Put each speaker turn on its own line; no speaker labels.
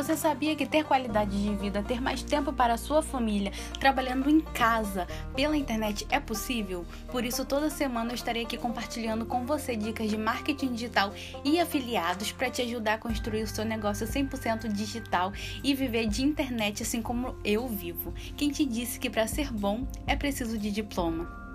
Você sabia que ter qualidade de vida, ter mais tempo para a sua família, trabalhando em casa, pela internet é possível? Por isso, toda semana eu estarei aqui compartilhando com você dicas de marketing digital e afiliados para te ajudar a construir o seu negócio 100% digital e viver de internet assim como eu vivo. Quem te disse que para ser bom é preciso de diploma?